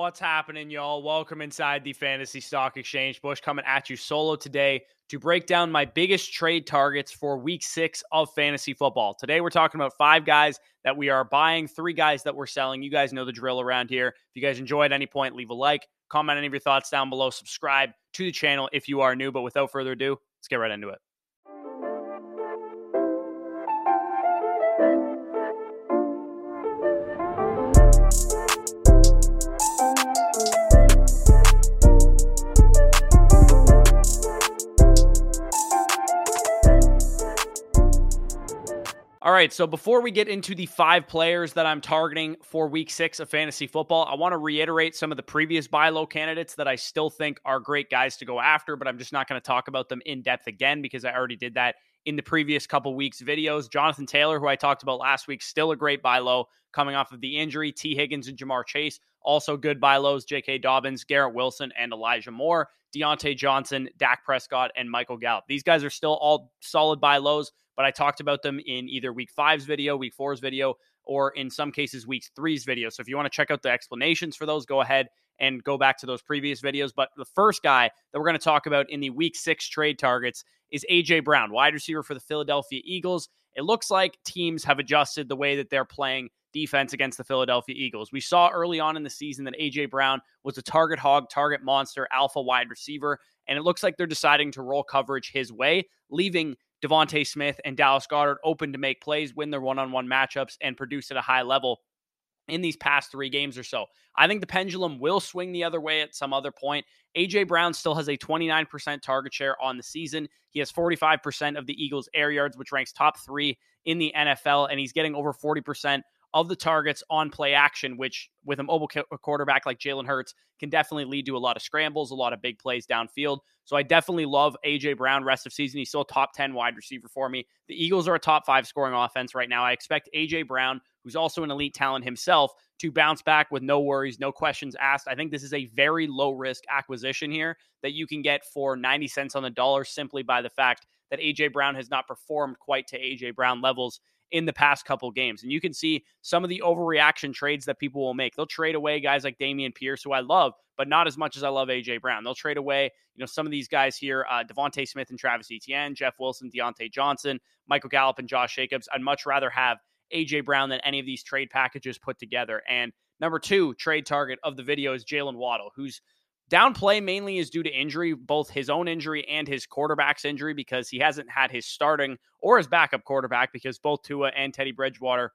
What's happening, y'all? Welcome inside the Fantasy Stock Exchange. Bush coming at you solo today to break down my biggest trade targets for week six of fantasy football. Today, we're talking about five guys that we are buying, three guys that we're selling. You guys know the drill around here. If you guys enjoy at any point, leave a like, comment any of your thoughts down below, subscribe to the channel if you are new. But without further ado, let's get right into it. All right, so before we get into the five players that I'm targeting for week six of fantasy football, I want to reiterate some of the previous buy low candidates that I still think are great guys to go after, but I'm just not going to talk about them in depth again because I already did that in the previous couple weeks videos. Jonathan Taylor, who I talked about last week, still a great buy low coming off of the injury. Tee Higgins and Ja'Marr Chase, also good buy lows. J.K. Dobbins, Garrett Wilson, and Elijah Moore. Diontae Johnson, Dak Prescott, and Michael Gallup. These guys are still all solid buy lows but I talked about them in either week five's video, week four's video, or in some cases, week three's video. So if you want to check out the explanations for those, go ahead and go back to those previous videos. But the first guy that we're going to talk about in the week six trade targets is AJ Brown, wide receiver for the Philadelphia Eagles. It looks like teams have adjusted the way that they're playing defense against the Philadelphia Eagles. We saw early on in the season that AJ Brown was a target hog, target monster, alpha wide receiver, and it looks like they're deciding to roll coverage his way, leaving DeVonta Smith and Dallas Goedert open to make plays, win their one on one matchups, and produce at a high level in these past three games or so. I think the pendulum will swing the other way at some other point. AJ Brown still has a 29% target share on the season. He has 45% of the Eagles' air yards, which ranks top three in the NFL, and he's getting over 40% of the targets on play action, which with a mobile quarterback like Jalen Hurts can definitely lead to a lot of scrambles, a lot of big plays downfield. So I definitely love AJ Brown rest of season. He's still top 10 wide receiver for me. The Eagles are a top five scoring offense right now. I expect AJ Brown, who's also an elite talent himself, to bounce back with no worries, no questions asked. I think this is a very low risk acquisition here that you can get for 90 cents on the dollar simply by the fact that AJ Brown has not performed quite to AJ Brown levels in the past couple games. And you can see some of the overreaction trades that people will make. They'll trade away guys like Dameon Pierce, who I love, but not as much as I love AJ Brown. They'll trade away, you know, some of these guys here, uh, DeVonta Smith and Travis Etienne, Jeff Wilson, Diontae Johnson, Michael Gallup, and Josh Jacobs. I'd much rather have AJ Brown than any of these trade packages put together. And number two trade target of the video is Jaylen Waddle, who's Downplay mainly is due to injury, both his own injury and his quarterback's injury, because he hasn't had his starting or his backup quarterback because both Tua and Teddy Bridgewater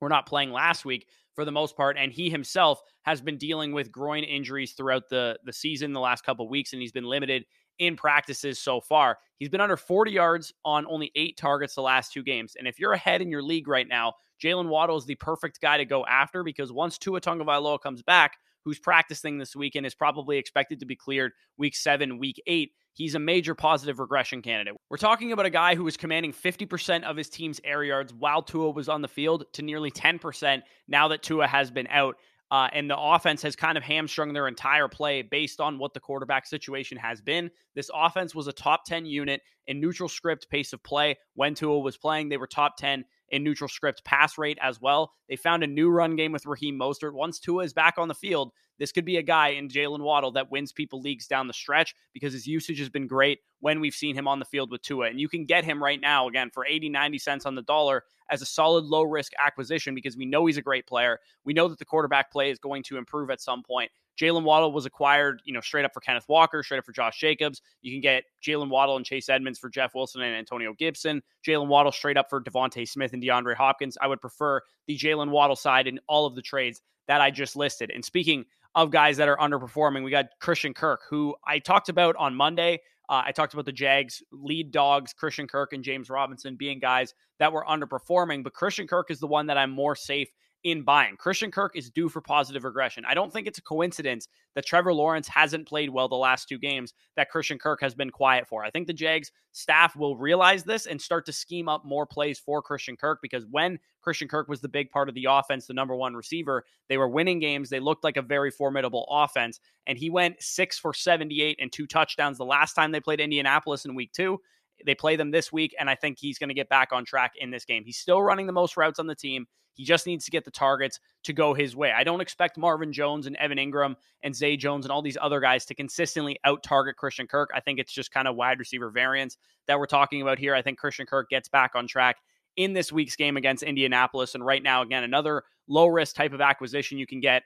were not playing last week for the most part. And he himself has been dealing with groin injuries throughout the, the season, the last couple weeks, and he's been limited in practices so far. He's been under 40 yards on only eight targets the last two games. And if you're ahead in your league right now, Jaylen Waddle is the perfect guy to go after because once Tua Tagovailoa comes back, who's practicing this weekend, is probably expected to be cleared week seven, week eight. He's a major positive regression candidate. We're talking about a guy who was commanding 50% of his team's air yards while Tua was on the field to nearly 10% now that Tua has been out. Uh, and the offense has kind of hamstrung their entire play based on what the quarterback situation has been. This offense was a top 10 unit in neutral script pace of play when Tua was playing. They were top 10 in neutral script pass rate as well. They found a new run game with Raheem Mostert. Once Tua is back on the field, this could be a guy in Jaylen Waddle that wins people leagues down the stretch because his usage has been great when we've seen him on the field with Tua. And you can get him right now, again, for 80, 90 cents on the dollar as a solid low risk acquisition because we know he's a great player. We know that the quarterback play is going to improve at some point. Jaylen Waddle was acquired, you know, straight up for Kenneth Walker, straight up for Josh Jacobs. You can get Jaylen Waddle and Chase Edmonds for Jeff Wilson and Antonio Gibson. Jaylen Waddle straight up for DeVonta Smith and DeAndre Hopkins. I would prefer the Jaylen Waddle side in all of the trades that I just listed. And speaking of guys that are underperforming, we got Christian Kirk, who I talked about on Monday. Uh, I talked about the Jags lead dogs, Christian Kirk and James Robinson being guys that were underperforming, but Christian Kirk is the one that I'm more safe in buying. Christian Kirk is due for positive regression. I don't think it's a coincidence that Trevor Lawrence hasn't played well the last two games that Christian Kirk has been quiet for. I think the Jags staff will realize this and start to scheme up more plays for Christian Kirk because when Christian Kirk was the big part of the offense, the number one receiver, they were winning games. They looked like a very formidable offense. And he went six for 78 and two touchdowns the last time they played Indianapolis in week two They play them this week, and I think he's going to get back on track in this game. He's still running the most routes on the team. He just needs to get the targets to go his way. I don't expect Marvin Jones and Evan Engram and Zay Jones and all these other guys to consistently out target Christian Kirk. I think it's just kind of wide receiver variance that we're talking about here. I think Christian Kirk gets back on track in this week's game against Indianapolis. And right now, again, another low risk type of acquisition you can get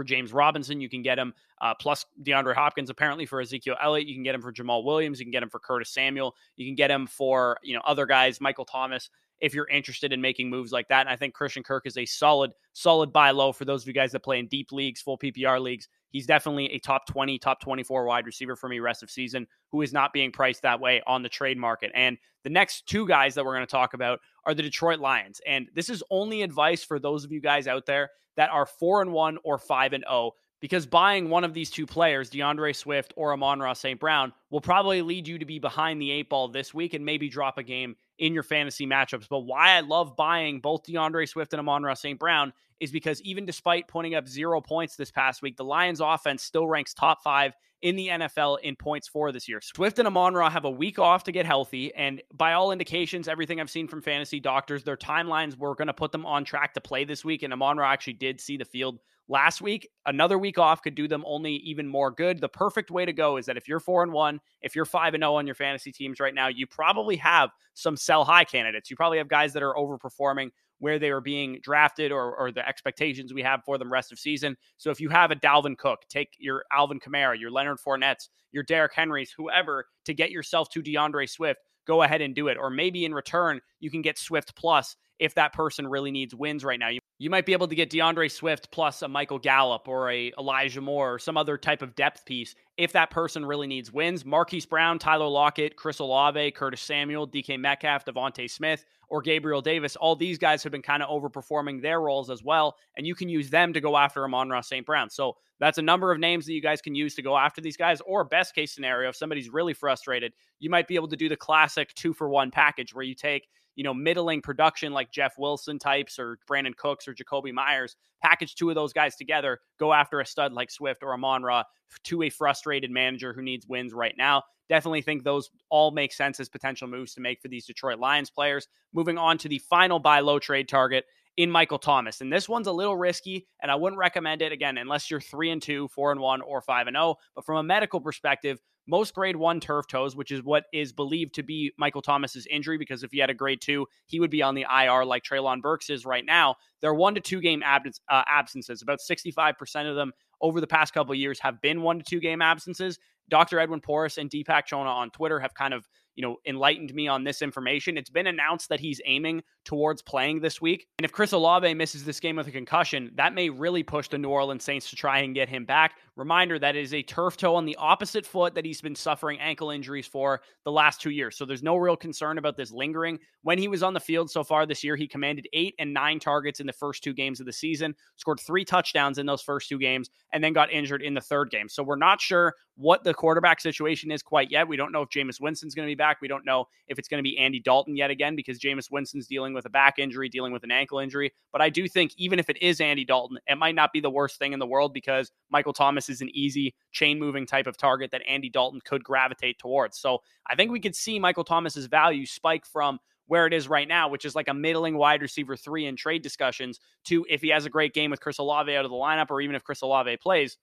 for James Robinson. You can get him uh, plus DeAndre Hopkins apparently for Ezekiel Elliott. You can get him for Jamaal Williams. You can get him for Curtis Samuel. You can get him for you know other guys, Michael Thomas if you're interested in making moves like that. And I think Christian Kirk is a solid, solid buy low for those of you guys that play in deep leagues, full PPR leagues. He's definitely a top 20, top 24 wide receiver for me rest of season who is not being priced that way on the trade market. And the next two guys that we're going to talk about are the Detroit Lions. And this is only advice for those of you guys out there that are 4 and 1 or 5 and 0 because buying one of these two players, D'Andre Swift or Amon-Ra St. Brown, will probably lead you to be behind the eight ball this week and maybe drop a game in your fantasy matchups. But why I love buying both D'Andre Swift and Amon-Ra St. Brown is because even despite putting up zero points this past week, the Lions offense still ranks top five in the NFL in points for this year. Swift and Amon Ra have a week off to get healthy. And by all indications, everything I've seen from fantasy doctors, their timelines were going to put them on track to play this week. And Amon Ra actually did see the field last week. Another week off could do them only even more good. The perfect way to go is that if you're four and one, if you're five and zero oh on your fantasy teams right now, you probably have some sell high candidates. You probably have guys that are overperforming where they are being drafted or, or the expectations we have for them rest of season. So if you have a Dalvin Cook, take your Alvin Kamara, your Leonard Fournettes, your Derrick Henrys, whoever to get yourself to D'Andre Swift, go ahead and do it. Or maybe in return, you can get Swift plus if that person really needs wins right now. You, you might be able to get D'Andre Swift plus a Michael Gallup or a Elijah Moore or some other type of depth piece if that person really needs wins. Marquise Brown, Tyler Lockett, Chris Olave, Curtis Samuel, DK Metcalf, DeVonta Smith, or Gabriel Davis. All these guys have been kind of overperforming their roles as well, and you can use them to go after Amon-Ra St. Brown. So that's a number of names that you guys can use to go after these guys. Or best case scenario, if somebody's really frustrated, you might be able to do the classic two for one package where you take you know, middling production like Jeff Wilson types or Brandin Cooks or Jakobi Meyers, package two of those guys together, go after a stud like Swift or Amon Ra to a frustrated manager who needs wins right now. Definitely think those all make sense as potential moves to make for these Detroit Lions players. Moving on to the final buy low trade target in Michael Thomas. And this one's a little risky, and I wouldn't recommend it again unless you're three and two, four and one, or five and zero. Oh. But from a medical perspective, most grade one turf toes, which is what is believed to be Michael Thomas's injury, because if he had a grade two, he would be on the IR like Treylon Burks is right now. They're one to two game uh, absences. About 65% of them over the past couple years have been one to two game absences. Dr. Edwin Porras and Deepak Chona on Twitter have kind of you know, enlightened me on this information. It's been announced that he's aiming towards playing this week. And if Chris Olave misses this game with a concussion, that may really push the New Orleans Saints to try and get him back. Reminder that is a turf toe on the opposite foot that he's been suffering ankle injuries for the last two years. So there's no real concern about this lingering. When he was on the field so far this year, he commanded eight and nine targets in the first two games of the season, scored three touchdowns in those first two games, and then got injured in the third game. So we're not sure what the quarterback situation is quite yet. We don't know if Jameis Winston's going to be back. We don't know if it's going to be Andy Dalton yet again because Jameis Winston's dealing with a back injury, dealing with an ankle injury. But I do think even if it is Andy Dalton, it might not be the worst thing in the world because Michael Thomas is an easy chain moving type of target that Andy Dalton could gravitate towards. So I think we could see Michael Thomas's value spike from where it is right now, which is like a middling wide receiver three in trade discussions, to if he has a great game with Chris Olave out of the lineup, or even if Chris Olave plays,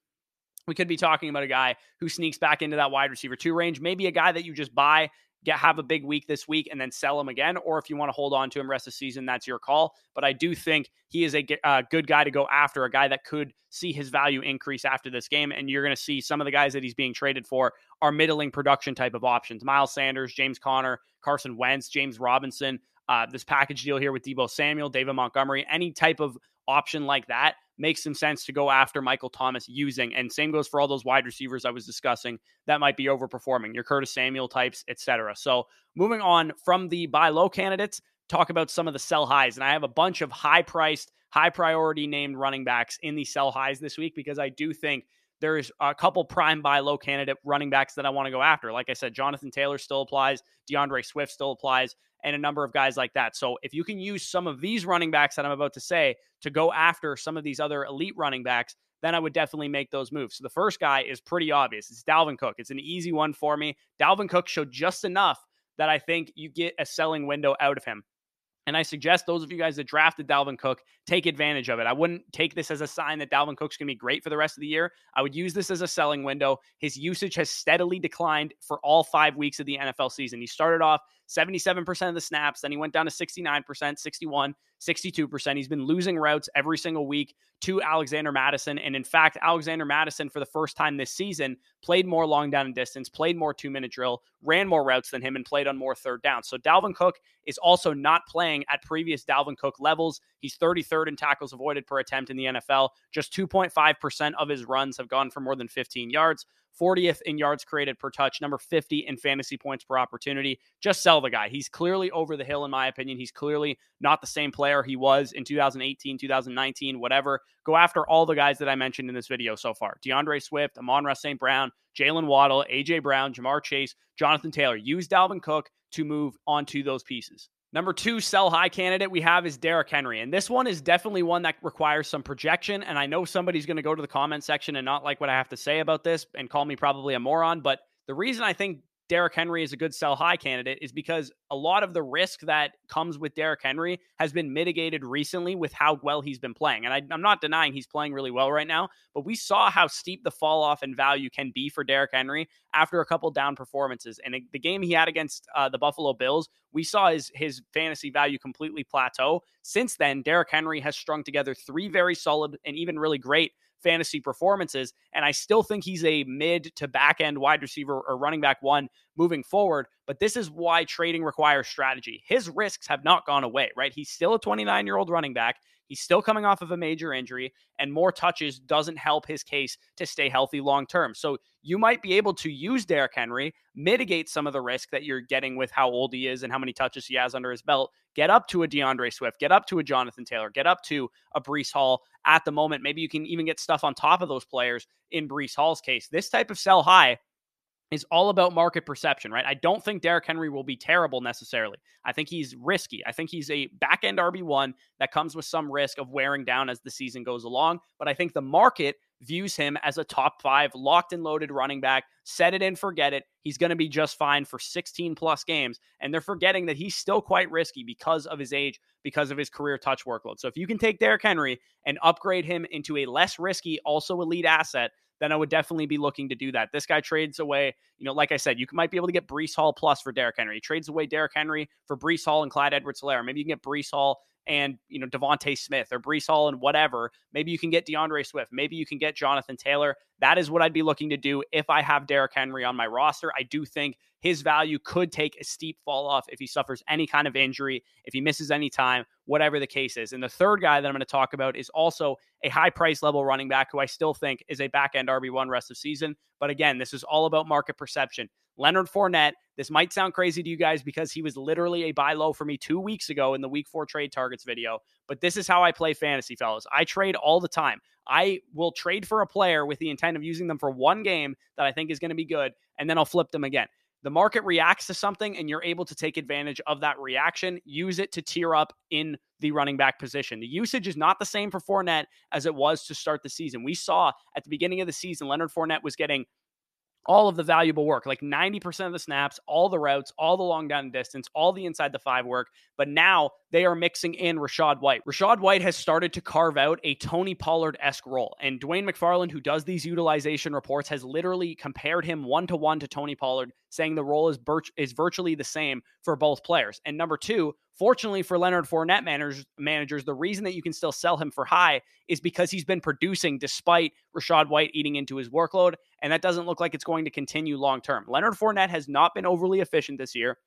we could be talking about a guy who sneaks back into that wide receiver two range, maybe a guy that you just buy, get have a big week this week, and then sell him again. Or if you want to hold on to him rest of the season, that's your call. But I do think he is a uh, good guy to go after, a guy that could see his value increase after this game. And you're going to see some of the guys that he's being traded for are middling production type of options: Miles Sanders, James Conner, Carson Wentz, James Robinson. Uh, this package deal here with Deebo Samuel, David Montgomery, any type of option like that makes some sense to go after Michael Thomas using. And same goes for all those wide receivers I was discussing that might be overperforming, your Curtis Samuel types, etc. So moving on from the buy low candidates, talk about some of the sell highs. And I have a bunch of high priced, high priority named running backs in the sell highs this week because I do think there's a couple prime buy low candidate running backs that I want to go after. Like I said, Jonathan Taylor still applies, D'Andre Swift still applies, and a number of guys like that. So if you can use some of these running backs that I'm about to say to go after some of these other elite running backs, then I would definitely make those moves. So the first guy is pretty obvious. It's Dalvin Cook. It's an easy one for me. Dalvin Cook showed just enough that I think you get a selling window out of him. And I suggest those of you guys that drafted Dalvin Cook take advantage of it. I wouldn't take this as a sign that Dalvin Cook's going to be great for the rest of the year. I would use this as a selling window. His usage has steadily declined for all five weeks of the NFL season. He started off 77% of the snaps. Then he went down to 69%, 61, 62%. He's been losing routes every single week to Alexander Mattison. And in fact, Alexander Mattison, for the first time this season, played more long down and distance, played more two minute drill, ran more routes than him, and played on more third down. So Dalvin Cook is also not playing at previous Dalvin Cook levels. He's 33rd in tackles avoided per attempt in the NFL. Just 2.5% of his runs have gone for more than 15 yards. 40th in yards created per touch, number 50 in fantasy points per opportunity. Just sell the guy. He's clearly over the hill, in my opinion. He's clearly not the same player he was in 2018, 2019, whatever. Go after all the guys that I mentioned in this video so far D'Andre Swift, Amon-Ra St. Brown, Jaylen Waddle, A.J. Brown, Ja'Marr Chase, Jonathan Taylor. Use Dalvin Cook to move onto those pieces. Number two sell high candidate we have is Derrick Henry. And this one is definitely one that requires some projection. And I know somebody's going to go to the comment section and not like what I have to say about this and call me probably a moron. But the reason I think Derrick Henry is a good sell high candidate is because a lot of the risk that comes with Derrick Henry has been mitigated recently with how well he's been playing. And I, am not denying he's playing really well right now, but we saw how steep the fall off in value can be for Derrick Henry after a couple down performances. And the game he had against uh, the Buffalo Bills, we saw his, his fantasy value completely plateau. Since then, Derrick Henry has strung together three very solid and even really great fantasy performances. And I still think he's a mid to back end wide receiver or running back one moving forward. But this is why trading requires strategy. His risks have not gone away, right? He's still a 29 year old running back. He's still coming off of a major injury, and more touches doesn't help his case to stay healthy long term. So you might be able to use Derrick Henry, mitigate some of the risk that you're getting with how old he is and how many touches he has under his belt. Get up to a D'Andre Swift, get up to a Jonathan Taylor, get up to a Breece Hall at the moment. Maybe you can even get stuff on top of those players in Breece Hall's case. This type of sell high is all about market perception, right? I don't think Derrick Henry will be terrible necessarily. I think he's risky. I think he's a back end RB1 that comes with some risk of wearing down as the season goes along. But I think the market views him as a top five locked and loaded running back. Set it and forget it. He's going to be just fine for 16 plus games. And they're forgetting that he's still quite risky because of his age, because of his career touch workload. So if you can take Derrick Henry and upgrade him into a less risky, also elite asset, then I would definitely be looking to do that. This guy trades away, you know, like I said, you might be able to get Breece Hall plus for Derrick Henry. He trades away Derrick Henry for Breece Hall and Clyde Edwards Helaire. Maybe you can get Breece Hall and you know DeVonta Smith or Breece Hall and whatever. Maybe you can get D'Andre Swift. Maybe you can get Jonathan Taylor. That is what I'd be looking to do if I have Derrick Henry on my roster. I do think his value could take a steep fall off if he suffers any kind of injury, if he misses any time, whatever the case is. And the third guy that I'm going to talk about is also a high price level running back who I still think is a back end RB1 rest of season. But again, this is all about market perception. Leonard Fournette. This might sound crazy to you guys because he was literally a buy low for me two weeks ago in the week four trade targets video. But this is how I play fantasy, fellas. I trade all the time. I will trade for a player with the intent of using them for one game that I think is going to be good, and then I'll flip them again. The market reacts to something, and you're able to take advantage of that reaction. Use it to tier up in the running back position. The usage is not the same for Fournette as it was to start the season. We saw at the beginning of the season, Leonard Fournette was getting all of the valuable work, like 90% of the snaps, all the routes, all the long down distance, all the inside the five work. But now they are mixing in Rachaad White. Rachaad White has started to carve out a Tony Pollard esque role. And Dwain McFarland, who does these utilization reports, has literally compared him one to one to Tony Pollard, saying the role is, bir- is virtually the same for both players. And number two, Fortunately for Leonard Fournette managers, managers, the reason that you can still sell him for high is because he's been producing despite Rachaad White eating into his workload, and that doesn't look like it's going to continue long term. Leonard Fournette has not been overly efficient this year.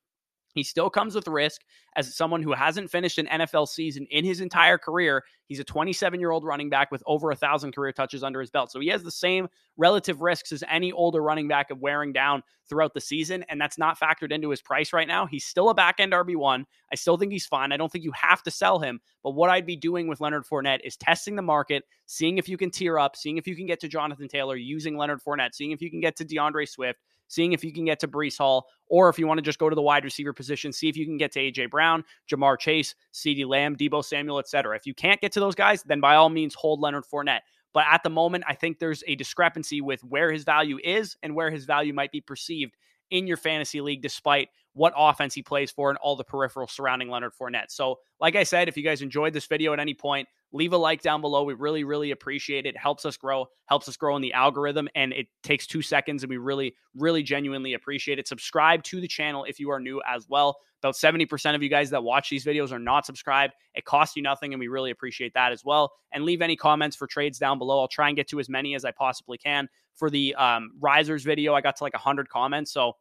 He still comes with risk as someone who hasn't finished an NFL season in his entire career. He's a 27 year old running back with over a thousand career touches under his belt. So he has the same relative risks as any older running back of wearing down throughout the season. And that's not factored into his price right now. He's still a back end RB1. I still think he's fine. I don't think you have to sell him. But what I'd be doing with Leonard Fournette is testing the market, seeing if you can tear up, seeing if you can get to Jonathan Taylor using Leonard Fournette, seeing if you can get to D'Andre Swift seeing if you can get to Breece Hall, or if you want to just go to the wide receiver position, see if you can get to AJ Brown, Ja'Marr Chase, CeeDee Lamb, Deebo Samuel, etc. If you can't get to those guys, then by all means hold Leonard Fournette. But at the moment, I think there's a discrepancy with where his value is and where his value might be perceived in your fantasy league, despite what offense he plays for and all the peripheral surrounding Leonard Fournette. So, like I said, if you guys enjoyed this video at any point, leave a like down below. We really, really appreciate it. Helps us grow, helps us grow in the algorithm, and it takes two seconds, and we really, really genuinely appreciate it. Subscribe to the channel if you are new as well. About 70% of you guys that watch these videos are not subscribed. It costs you nothing, and we really appreciate that as well. And leave any comments for trades down below. I'll try and get to as many as I possibly can. For the um, risers video, I got to like 100 comments. So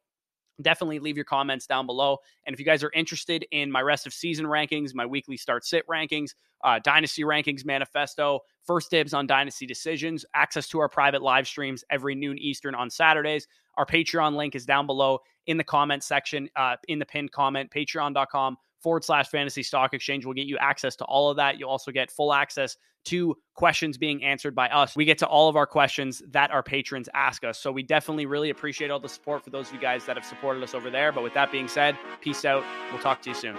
definitely leave your comments down below. And if you guys are interested in my rest of season rankings, my weekly start sit rankings, uh, dynasty rankings manifesto, first dibs on dynasty decisions, access to our private live streams every noon Eastern on Saturdays. Our Patreon link is down below in the comment section, uh, in the pinned comment, patreon.com forward slash fantasy stock exchange will get you access to all of that. You'll also get full access to questions being answered by us. We get to all of our questions that our patrons ask us. So we definitely really appreciate all the support for those of you guys that have supported us over there. But with that being said, peace out. We'll talk to you soon.